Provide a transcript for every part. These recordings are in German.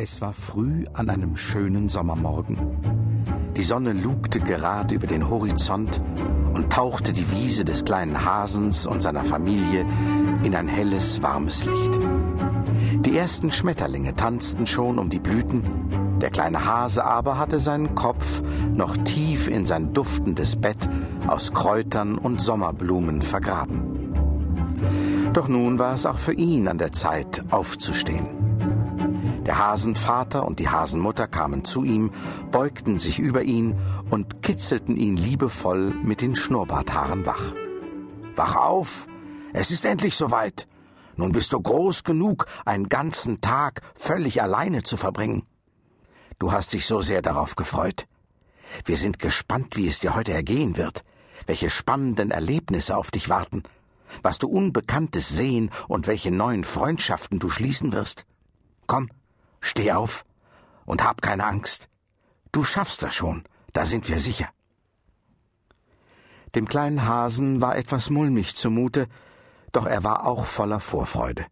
Es war früh an einem schönen Sommermorgen. Die Sonne lugte gerade über den Horizont und tauchte die Wiese des kleinen Hasens und seiner Familie in ein helles, warmes Licht. Die ersten Schmetterlinge tanzten schon um die Blüten, der kleine Hase aber hatte seinen Kopf noch tief in sein duftendes Bett aus Kräutern und Sommerblumen vergraben. Doch nun war es auch für ihn an der Zeit, aufzustehen. Der Hasenvater und die Hasenmutter kamen zu ihm, beugten sich über ihn und kitzelten ihn liebevoll mit den Schnurrbarthaaren wach. Wach auf! Es ist endlich soweit! Nun bist du groß genug, einen ganzen Tag völlig alleine zu verbringen. Du hast dich so sehr darauf gefreut. Wir sind gespannt, wie es dir heute ergehen wird, welche spannenden Erlebnisse auf dich warten, was du Unbekanntes sehen und welche neuen Freundschaften du schließen wirst. Komm, Steh auf und hab keine Angst. Du schaffst das schon, da sind wir sicher. Dem kleinen Hasen war etwas mulmig zumute, doch er war auch voller Vorfreude.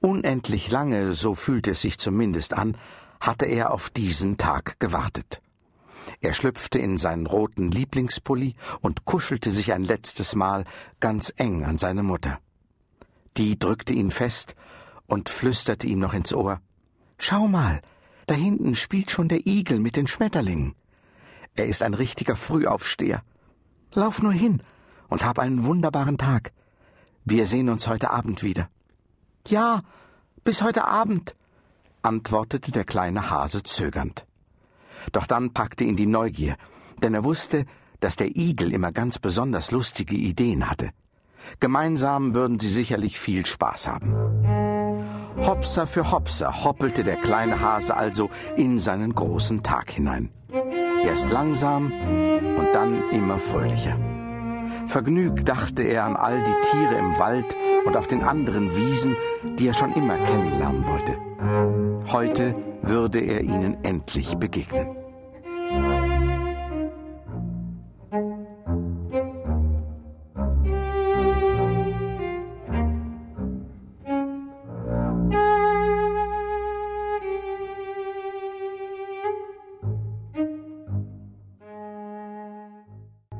Unendlich lange, so fühlte es sich zumindest an, hatte er auf diesen Tag gewartet. Er schlüpfte in seinen roten Lieblingspulli und kuschelte sich ein letztes Mal ganz eng an seine Mutter. Die drückte ihn fest und flüsterte ihm noch ins Ohr Schau mal, da hinten spielt schon der Igel mit den Schmetterlingen. Er ist ein richtiger Frühaufsteher. Lauf nur hin und hab einen wunderbaren Tag. Wir sehen uns heute Abend wieder. Ja, bis heute Abend, antwortete der kleine Hase zögernd. Doch dann packte ihn die Neugier, denn er wusste, dass der Igel immer ganz besonders lustige Ideen hatte. Gemeinsam würden sie sicherlich viel Spaß haben. Hopser für Hopser hoppelte der kleine Hase also in seinen großen Tag hinein. Erst langsam und dann immer fröhlicher. Vergnügt dachte er an all die Tiere im Wald und auf den anderen Wiesen, die er schon immer kennenlernen wollte. Heute würde er ihnen endlich begegnen.